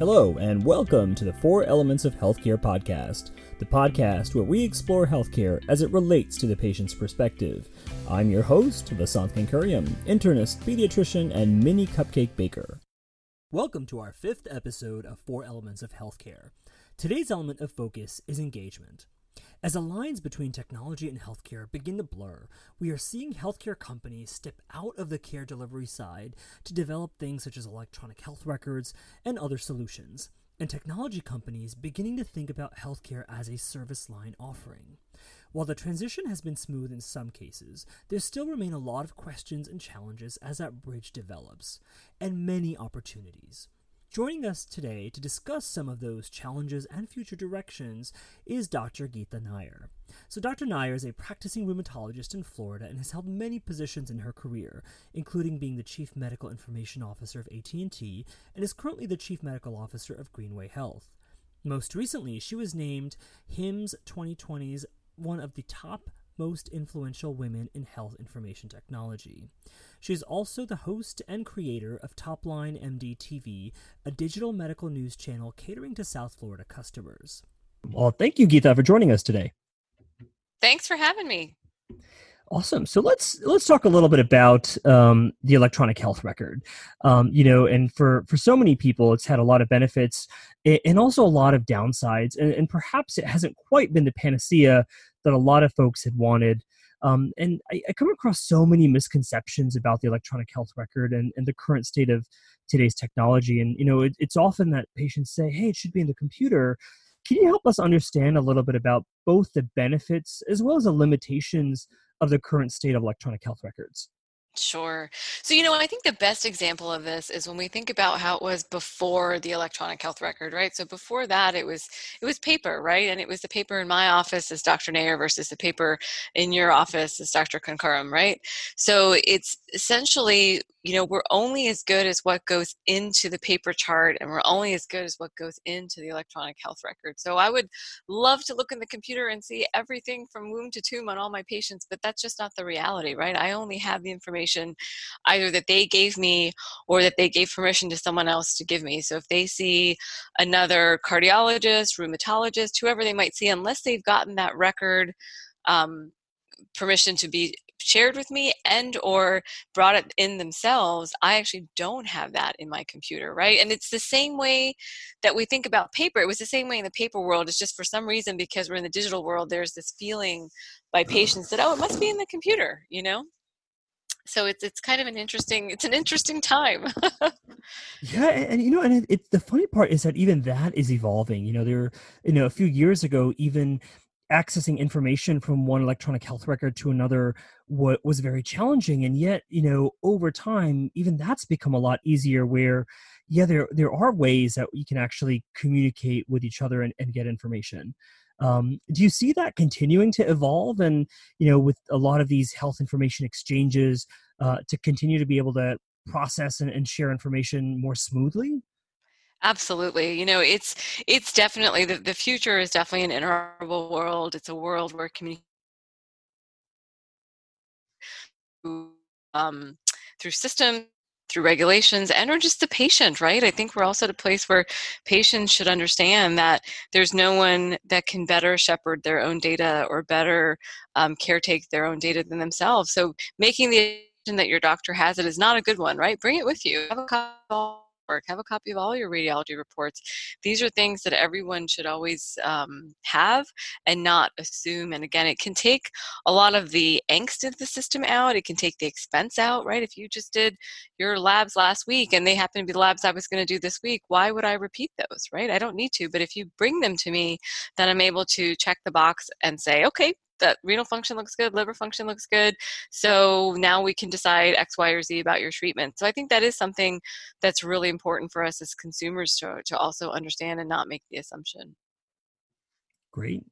Hello, and welcome to the Four Elements of Healthcare podcast, the podcast where we explore healthcare as it relates to the patient's perspective. I'm your host, Vasant Kankuriam, internist, pediatrician, and mini cupcake baker. Welcome to our fifth episode of Four Elements of Healthcare. Today's element of focus is engagement. As the lines between technology and healthcare begin to blur, we are seeing healthcare companies step out of the care delivery side to develop things such as electronic health records and other solutions, and technology companies beginning to think about healthcare as a service line offering. While the transition has been smooth in some cases, there still remain a lot of questions and challenges as that bridge develops, and many opportunities. Joining us today to discuss some of those challenges and future directions is Dr. Geeta Nayyar. So Dr. Nayyar is a practicing rheumatologist in Florida and has held many positions in her career, including being the Chief Medical Information Officer of AT&T and is currently the Chief Medical Officer of Greenway Health. Most recently, she was named HIMSS 2020's one of the top most influential women in health information technology. She is also the host and creator of Topline MD TV, a digital medical news channel catering to South Florida customers. Well, thank you, Geeta, for joining us today. Thanks for having me. Awesome. So let's let's talk a little bit about um, the electronic health record. Um, you know, and for for so many people, it's had a lot of benefits and also a lot of downsides, and, and perhaps it hasn't quite been the panacea that a lot of folks had wanted. Um, and I, I, come across so many misconceptions about the electronic health record and, and the current state of today's technology. And, you know, it, it's often that patients say, hey, it should be in the computer. Can you help us understand a little bit about both the benefits as well as the limitations of the current state of electronic health records? Sure. So, you know, I think the best example of this is when we think about how it was before the electronic health record, right? So before that it was it was paper, right? And it was the paper in my office as Dr. Nayyar versus the paper in your office as Dr. Kankuriam, right? So it's essentially you know we're only as good as what goes into the paper chart and we're only as good as what goes into the electronic health record so i would love to look in the computer and see everything from womb to tomb on all my patients but that's just not the reality right i only have the information either that they gave me or that they gave permission to someone else to give me. So if they see another cardiologist rheumatologist whoever they might see unless they've gotten that record um, permission to be shared with me and or brought it in themselves i actually don't have that in my computer right? And it's the same way that we think about paper. It was the same way in the paper world. It's just for some reason because we're in the digital world there's this feeling by patients that oh it must be in the computer you know so it's it's kind of an interesting it's an interesting time. Yeah and, and, you know and it, it, the funny part is that even that is evolving you know there you know a few years ago even accessing information from one electronic health record to another what was very challenging and yet you know over time even that's become a lot easier where yeah there there are ways that you can actually communicate with each other and, and get information um, do you see that continuing to evolve and you know with a lot of these health information exchanges uh, to continue to be able to process and, and share information more smoothly Absolutely. You know, it's it's definitely the, the future is definitely an interoperable world. It's a world where communication um, through systems through regulations and or just the patient right? I think we're also at a place where patients should understand that there's no one that can better shepherd their own data or better um, caretake their own data than themselves. So making the that your doctor has it is not a good one right? Bring it with you. Have a call have a copy of all your radiology reports. These are things that everyone should always um, have and not assume. And again, it can take a lot of the angst of the system out. It can take the expense out, right? If you just did your labs last week and they happen to be the labs I was going to do this week, why would I repeat those, right? I don't need to. But if you bring them to me, then I'm able to check the box and say, okay, that renal function looks good, liver function looks good. So now we can decide X, Y, or Z about your treatment. So I think that is something that's really important for us as consumers to, to also understand and not make the assumption. Great.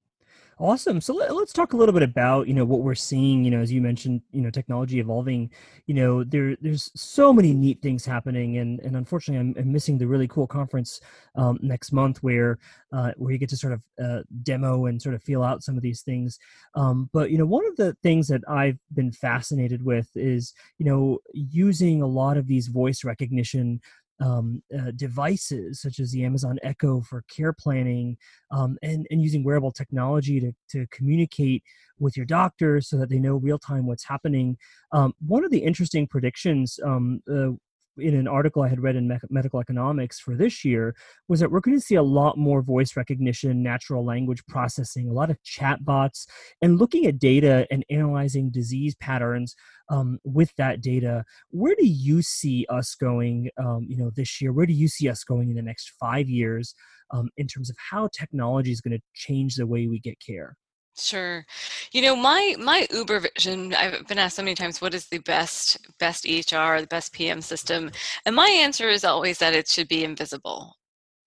Awesome. So let, us talk a little bit about you know what we're seeing. You know, as you mentioned, you know, technology evolving. You know, there there's so many neat things happening, and and unfortunately, I'm, I'm missing the really cool conference um, next month where uh, where you get to sort of uh, demo and sort of feel out some of these things. Um, but you know, one of the things that I've been fascinated with is you know using a lot of these voice recognition um, uh, devices such as the Amazon Echo for care planning um, and, and using wearable technology to, to communicate with your doctor so that they know real time what's happening. Um, one of the interesting predictions um, uh, in an article I had read in Me- Medical Economics for this year was that we're going to see a lot more voice recognition, natural language processing, a lot of chat bots, and looking at data and analyzing disease patterns um, with that data. Where do you see us going? Um, you know, this year. Where do you see us going in the next five years um, in terms of how technology is going to change the way we get care? Sure. You know, my my Uber vision, I've been asked so many times, what is the best best EHR, the best PM system? And my answer is always that it should be invisible.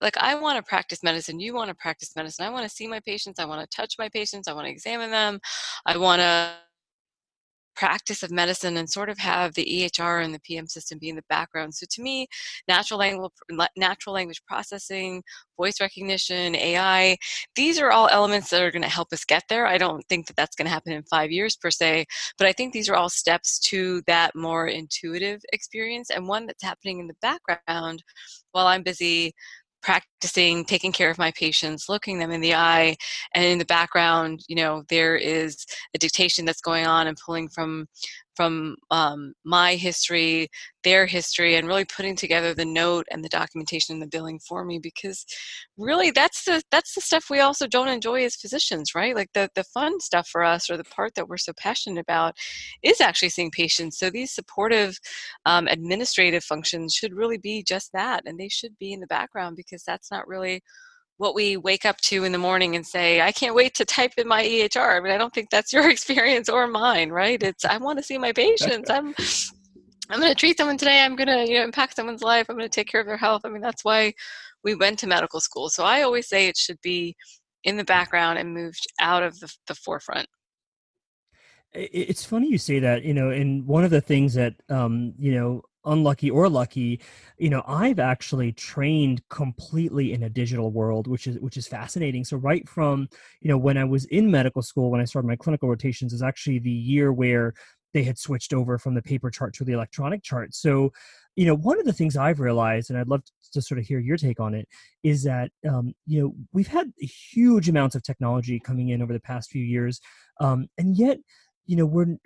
Like I want to practice medicine, you want to practice medicine. I want to see my patients, I want to touch my patients, I want to examine them. I want to practice of medicine and sort of have the EHR and the PM system be in the background. So to me, natural language, natural language processing, voice recognition, AI, these are all elements that are going to help us get there. I don't think that that's going to happen in five years per se, but I think these are all steps to that more intuitive experience and one that's happening in the background while I'm busy practicing taking care of my patients looking them in the eye and in the background you know there is a dictation that's going on and pulling from from um, my history, their history, and really putting together the note and the documentation and the billing for me because really that's the that's the stuff we also don't enjoy as physicians, right? Like the the fun stuff for us or the part that we're so passionate about is actually seeing patients. So these supportive um, administrative functions should really be just that, and they should be in the background because that's not really what we wake up to in the morning and say, I can't wait to type in my EHR. I mean, I don't think that's your experience or mine, right? It's I want to see my patients. I'm I'm going to treat someone today. I'm going to you know impact someone's life. I'm going to take care of their health. I mean, that's why we went to medical school. So I always say it should be in the background and moved out of the, the forefront it's funny you say that you know and one of the things that um you know unlucky or lucky you know i've actually trained completely in a digital world which is which is fascinating. So right from you know when i was in medical school when i started my clinical rotations is actually the year where they had switched over from the paper chart to the electronic chart. So you know one of the things i've realized and i'd love to sort of hear your take on it is that um, you know we've had huge amounts of technology coming in over the past few years um, and yet you know we're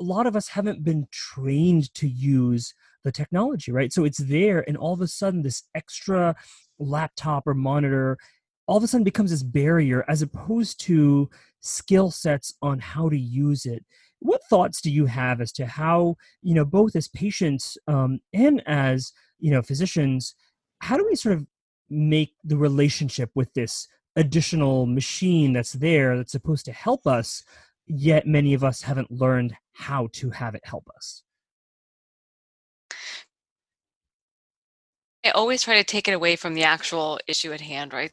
a lot of us haven't been trained to use the technology, right? So it's there, and all of a sudden, this extra laptop or monitor all of a sudden becomes this barrier as opposed to skill sets on how to use it. What thoughts do you have as to how, you know, both as patients um, and as, you know, physicians, how do we sort of make the relationship with this additional machine that's there that's supposed to help us, yet many of us haven't learned how to have it help us? I always try to take it away from the actual issue at hand, right?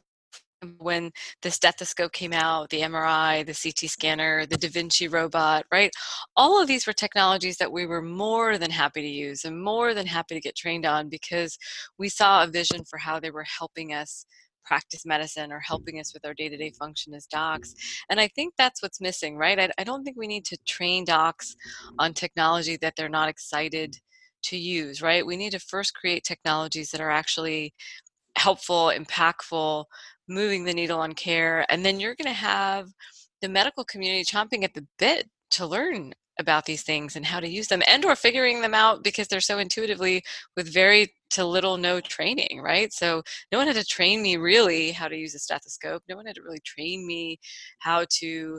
When the stethoscope came out, the MRI, the CT scanner, the Da Vinci robot, right? All of these were technologies that we were more than happy to use and more than happy to get trained on because we saw a vision for how they were helping us practice medicine or helping us with our day-to-day function as docs and i think that's what's missing right I, I, don't think we need to train docs on technology that they're not excited to use, right? We need to first create technologies that are actually helpful, impactful, moving the needle on care. And then you're going to have the medical community chomping at the bit to learn about these things and how to use them and or figuring them out because they're so intuitively with very to little no training right so no one had to train me really how to use a stethoscope no one had to really train me how to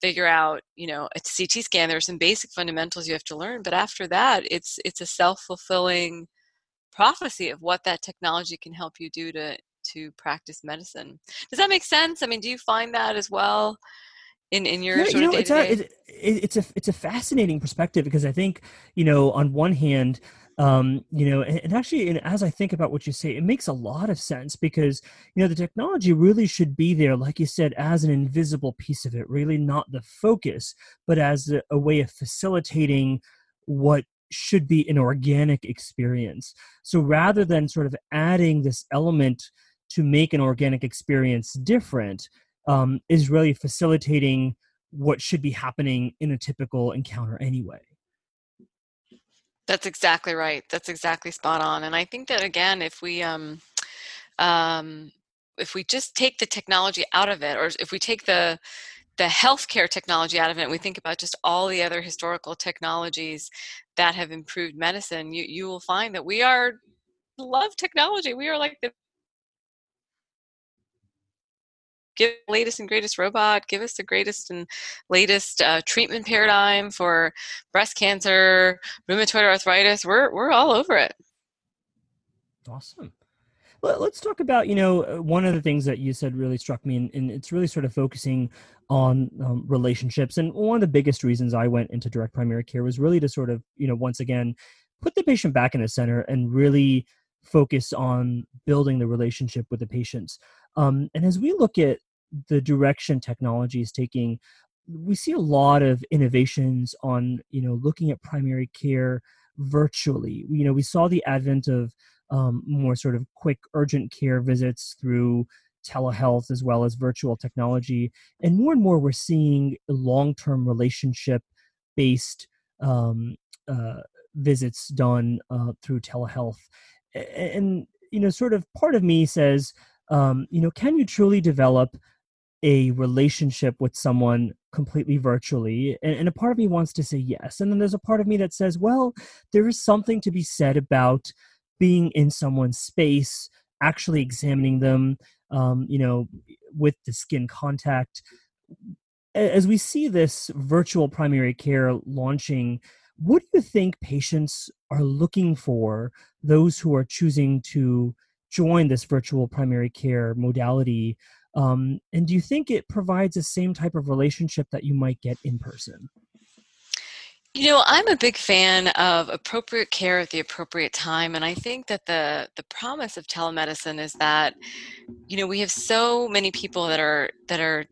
figure out you know a ct scan there's some basic fundamentals you have to learn but after that it's it's a self-fulfilling prophecy of what that technology can help you do to to practice medicine. Does that make sense? I mean do you find that as well in in your yeah, sort you know, it's uh, a, it, it's a it's a fascinating perspective because i think you know on one hand um, you know and, and actually and as i think about what you say it makes a lot of sense because you know the technology really should be there like you said as an invisible piece of it really not the focus but as a, a way of facilitating what should be an organic experience. So rather than sort of adding this element to make an organic experience different um, is really facilitating what should be happening in a typical encounter anyway That's exactly right. That's exactly spot on. And I think that again, if we um, um, if we just take the technology out of it, or if we take the the healthcare technology out of it, and we think about just all the other historical technologies that have improved medicine, you you will find that we are love technology. We are like the give latest and greatest robot give us the greatest and latest uh, treatment paradigm for breast cancer rheumatoid arthritis we're we're all over it. Awesome. Let's talk about you know uh, one of the things that you said really struck me and, and it's really sort of focusing on um, relationships and one of the biggest reasons i went into direct primary care was really to sort of you know once again put the patient back in the center and really focus on building the relationship with the patients. Um, and as we look at the direction technology is taking we see a lot of innovations on you know looking at primary care virtually. You know we saw the advent of um, more sort of quick urgent care visits through telehealth as well as virtual technology. And more and more we're seeing long-term relationship based um, uh, visits done uh, through telehealth. And you know sort of part of me says um, you know can you truly develop a relationship with someone completely virtually and, and, a part of me wants to say yes. And then there's a part of me that says well there is something to be said about being in someone's space actually examining them um, you know with the skin contact. As we see this virtual primary care launching what do you think patients are looking for those who are choosing to join this virtual primary care modality um, and do you think it provides the same type of relationship that you might get in person? You know, I'm a big fan of appropriate care at the appropriate time, and I think that the the promise of telemedicine is that, you know, we have so many people that are that are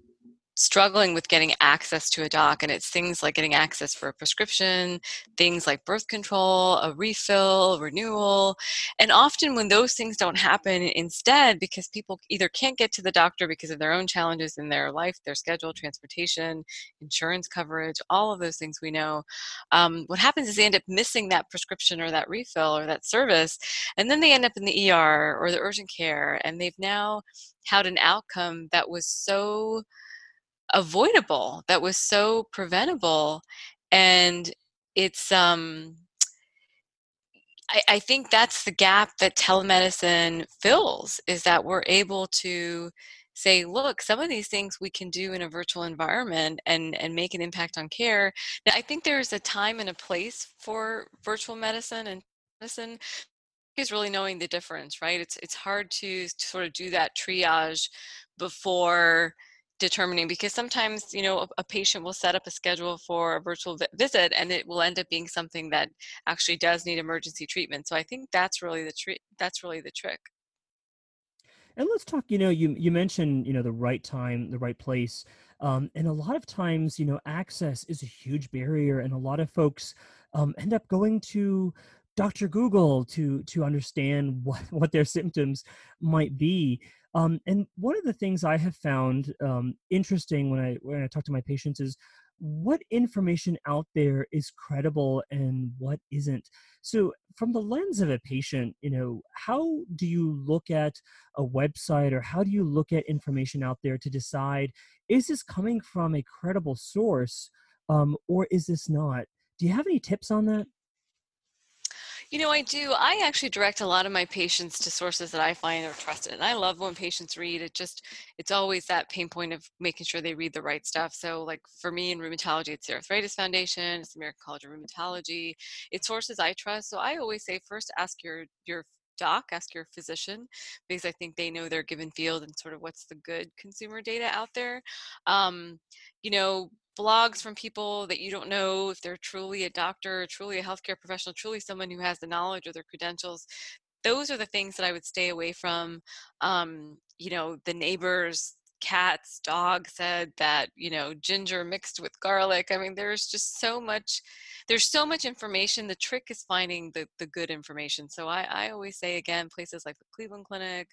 struggling with getting access to a doc and it's things like getting access for a prescription things like birth control a refill renewal and often when those things don't happen instead because people either can't get to the doctor because of their own challenges in their life their schedule transportation insurance coverage all of those things we know um, what happens is they end up missing that prescription or that refill or that service and then they end up in the er or the urgent care and they've now had an outcome that was so avoidable that was so preventable and it's um I, I think that's the gap that telemedicine fills is that we're able to say look some of these things we can do in a virtual environment and and make an impact on care. Now i think there's a time and a place for virtual medicine and medicine. Is really knowing the difference right? It's it's hard to, to sort of do that triage before determining because sometimes you know a, a, patient will set up a schedule for a virtual vi- visit and it will end up being something that actually does need emergency treatment so i think that's really the trick that's really the trick. And let's talk you know you you mentioned you know the right time the right place um, and a lot of times you know access is a huge barrier and a lot of folks um, end up going to dr google to to understand what what their symptoms might be um, and one of the things I have found um, interesting when I when I talk to my patients is what information out there is credible and what isn't. So, from the lens of a patient, you know, how do you look at a website or how do you look at information out there to decide is this coming from a credible source um, or is this not? Do you have any tips on that? You know, I do. I actually direct a lot of my patients to sources that I find are trusted. And I love when patients read. It just, it's always that pain point of making sure they read the right stuff. So, like for me in rheumatology, it's the Arthritis Foundation, it's the American College of Rheumatology. It's sources I trust. So I always say first ask your your doc, ask your physician, because I think they know their given field and sort of what's the good consumer data out there. Um, you know, blogs from people that you don't know if they're truly a doctor, truly a healthcare professional, truly someone who has the knowledge or their credentials. Those are the things that I would stay away from. Um, you know, the neighbor's cat's dog said that you know ginger mixed with garlic i mean there's just so much there's so much information the trick is finding the, the good information so I, I always say again places like the cleveland clinic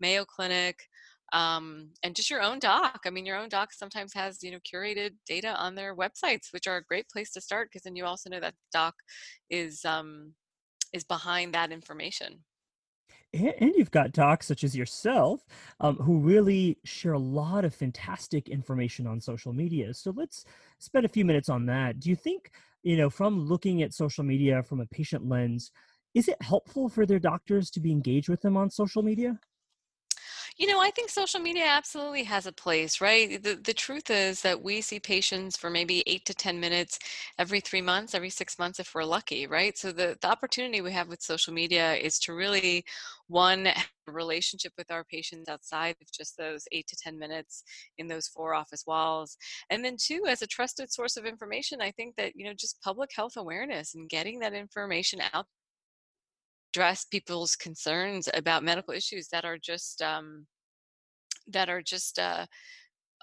mayo clinic um, and just your own doc. I mean, your own doc sometimes has you know curated data on their websites, which are a great place to start because then you also know that doc is um, is behind that information. And you've got docs such as yourself um, who really share a lot of fantastic information on social media. So let's spend a few minutes on that. Do you think you know from looking at social media from a patient lens is it helpful for their doctors to be engaged with them on social media you know, I think social media absolutely has a place, right? The, the truth is that we see patients for maybe eight to 10 minutes every three months, every six months if we're lucky, right? So the, the opportunity we have with social media is to really, one, relationship with our patients outside of just those eight to 10 minutes in those four office walls. And then two, as a trusted source of information, I think that, you know, just public health awareness and getting that information out address people's concerns about medical issues that are just um, that are just uh,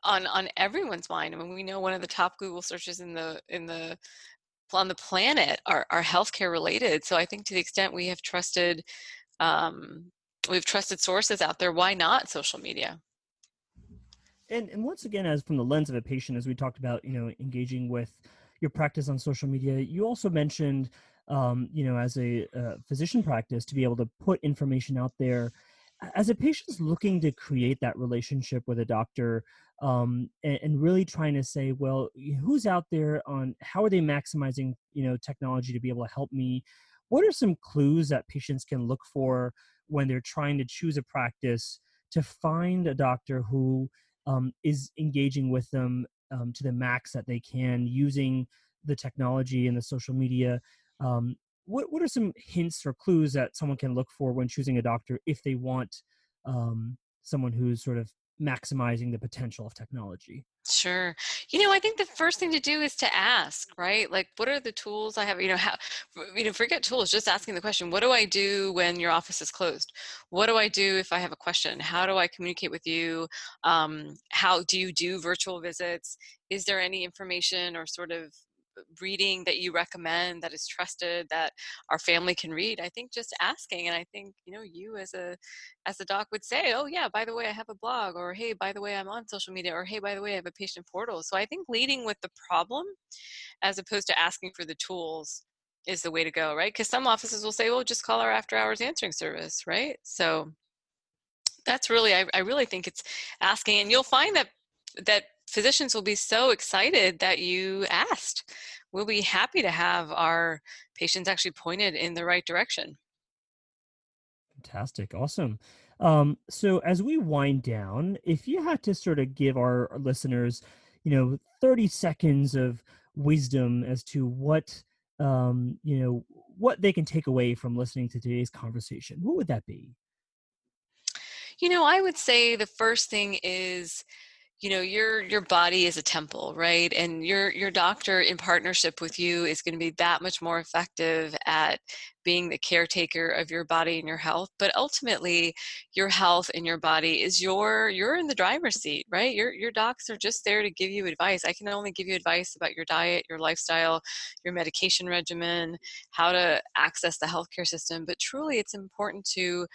on on everyone's mind. I mean, we know one of the top Google searches in the in the on the planet are are healthcare related. So I think to the extent we have trusted um, we have trusted sources out there, why not social media? And and once again, as from the lens of a patient, as we talked about, you know, engaging with your practice on social media, you also mentioned um, you know, as a, a physician practice to be able to put information out there. As a patient's looking to create that relationship with a doctor um, and, and, really trying to say well who's out there on how are they maximizing you know technology to be able to help me? What are some clues that patients can look for when they're trying to choose a practice to find a doctor who um, is engaging with them um, to the max that they can using the technology and the social media um, what what are some hints or clues that someone can look for when choosing a doctor if they want um, someone who's sort of maximizing the potential of technology? Sure. You know, I think the first thing to do is to ask, right? Like, what are the tools I have? You know, how, you know, forget tools, just asking the question, what do I do when your office is closed? What do I do if I have a question? How do I communicate with you? Um, how do you do virtual visits? Is there any information or sort of reading that you recommend that is trusted that our family can read i think just asking and i think you know you as a as a doc would say oh yeah by the way i have a blog or hey by the way i'm on social media or hey by the way i have a patient portal. So i think leading with the problem as opposed to asking for the tools is the way to go right? Because some offices will say well just call our after hours answering service right? So that's really I, I really think it's asking and you'll find that that physicians will be so excited that you asked. We'll be happy to have our patients actually pointed in the right direction. Fantastic. Awesome. Um, so as we wind down, if you had to sort of give our, listeners, you know, 30 seconds of wisdom as to what um, you know, what they can take away from listening to today's conversation, what would that be? You know, I would say the first thing is you know your your body is a temple right? And your your doctor in partnership with you is going to be that much more effective at being the caretaker of your body and your health. But ultimately your health and your body is your you're in the driver's seat right? Your your docs are just there to give you advice. I can only give you advice about your diet your lifestyle your medication regimen how to access the healthcare system. But truly it's important to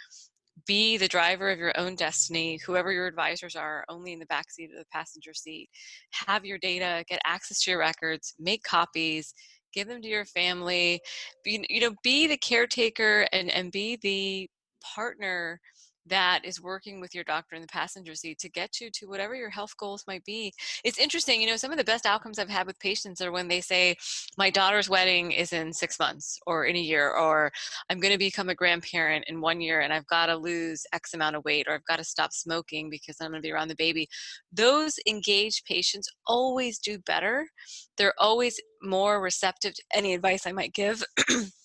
be the driver of your own destiny whoever your advisors are only in the back seat of the passenger seat. Have your data get access to your records make copies give them to your family. Be, you know be the caretaker and and be the partner that is working with your doctor in the passenger seat to get you to whatever your health goals might be. It's interesting, you know, some of the best outcomes I've had with patients are when they say, My daughter's wedding is in six months or in a year, or I'm going to become a grandparent in one year and I've got to lose X amount of weight, or I've got to stop smoking because I'm going to be around the baby. Those engaged patients always do better. They're always more receptive to any advice I might give.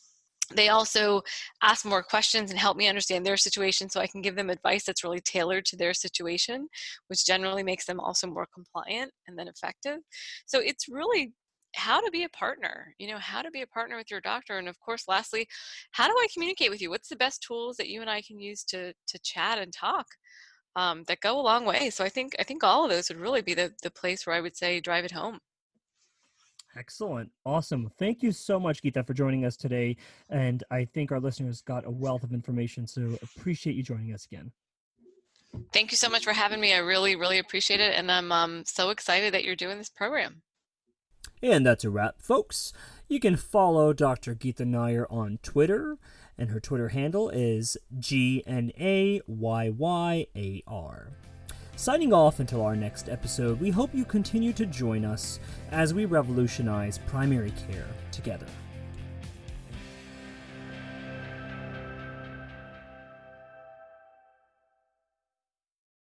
they also ask more questions and help me understand their situation so I can give them advice that's really tailored to their situation, which generally makes them also more compliant and then effective. So it's really how to be a partner, you know, how to be a partner with your doctor. And of course, lastly, how do I communicate with you? What's the best tools that you and I can use to to chat and talk? Um, that go a long way. So I think I think all of those would really be the the place where I would say drive it home. Excellent. Awesome. Thank you so much, Geeta, for joining us today. And I think our listeners got a wealth of information. So appreciate you joining us again. Thank you so much for having me. I really, really appreciate it. And I'm um, so excited that you're doing this program. And that's a wrap, folks. You can follow Dr. Geeta Nayyar on Twitter, and her Twitter handle is G N A Y Y A R. Signing off until our next episode, we hope you continue to join us as we revolutionize primary care together.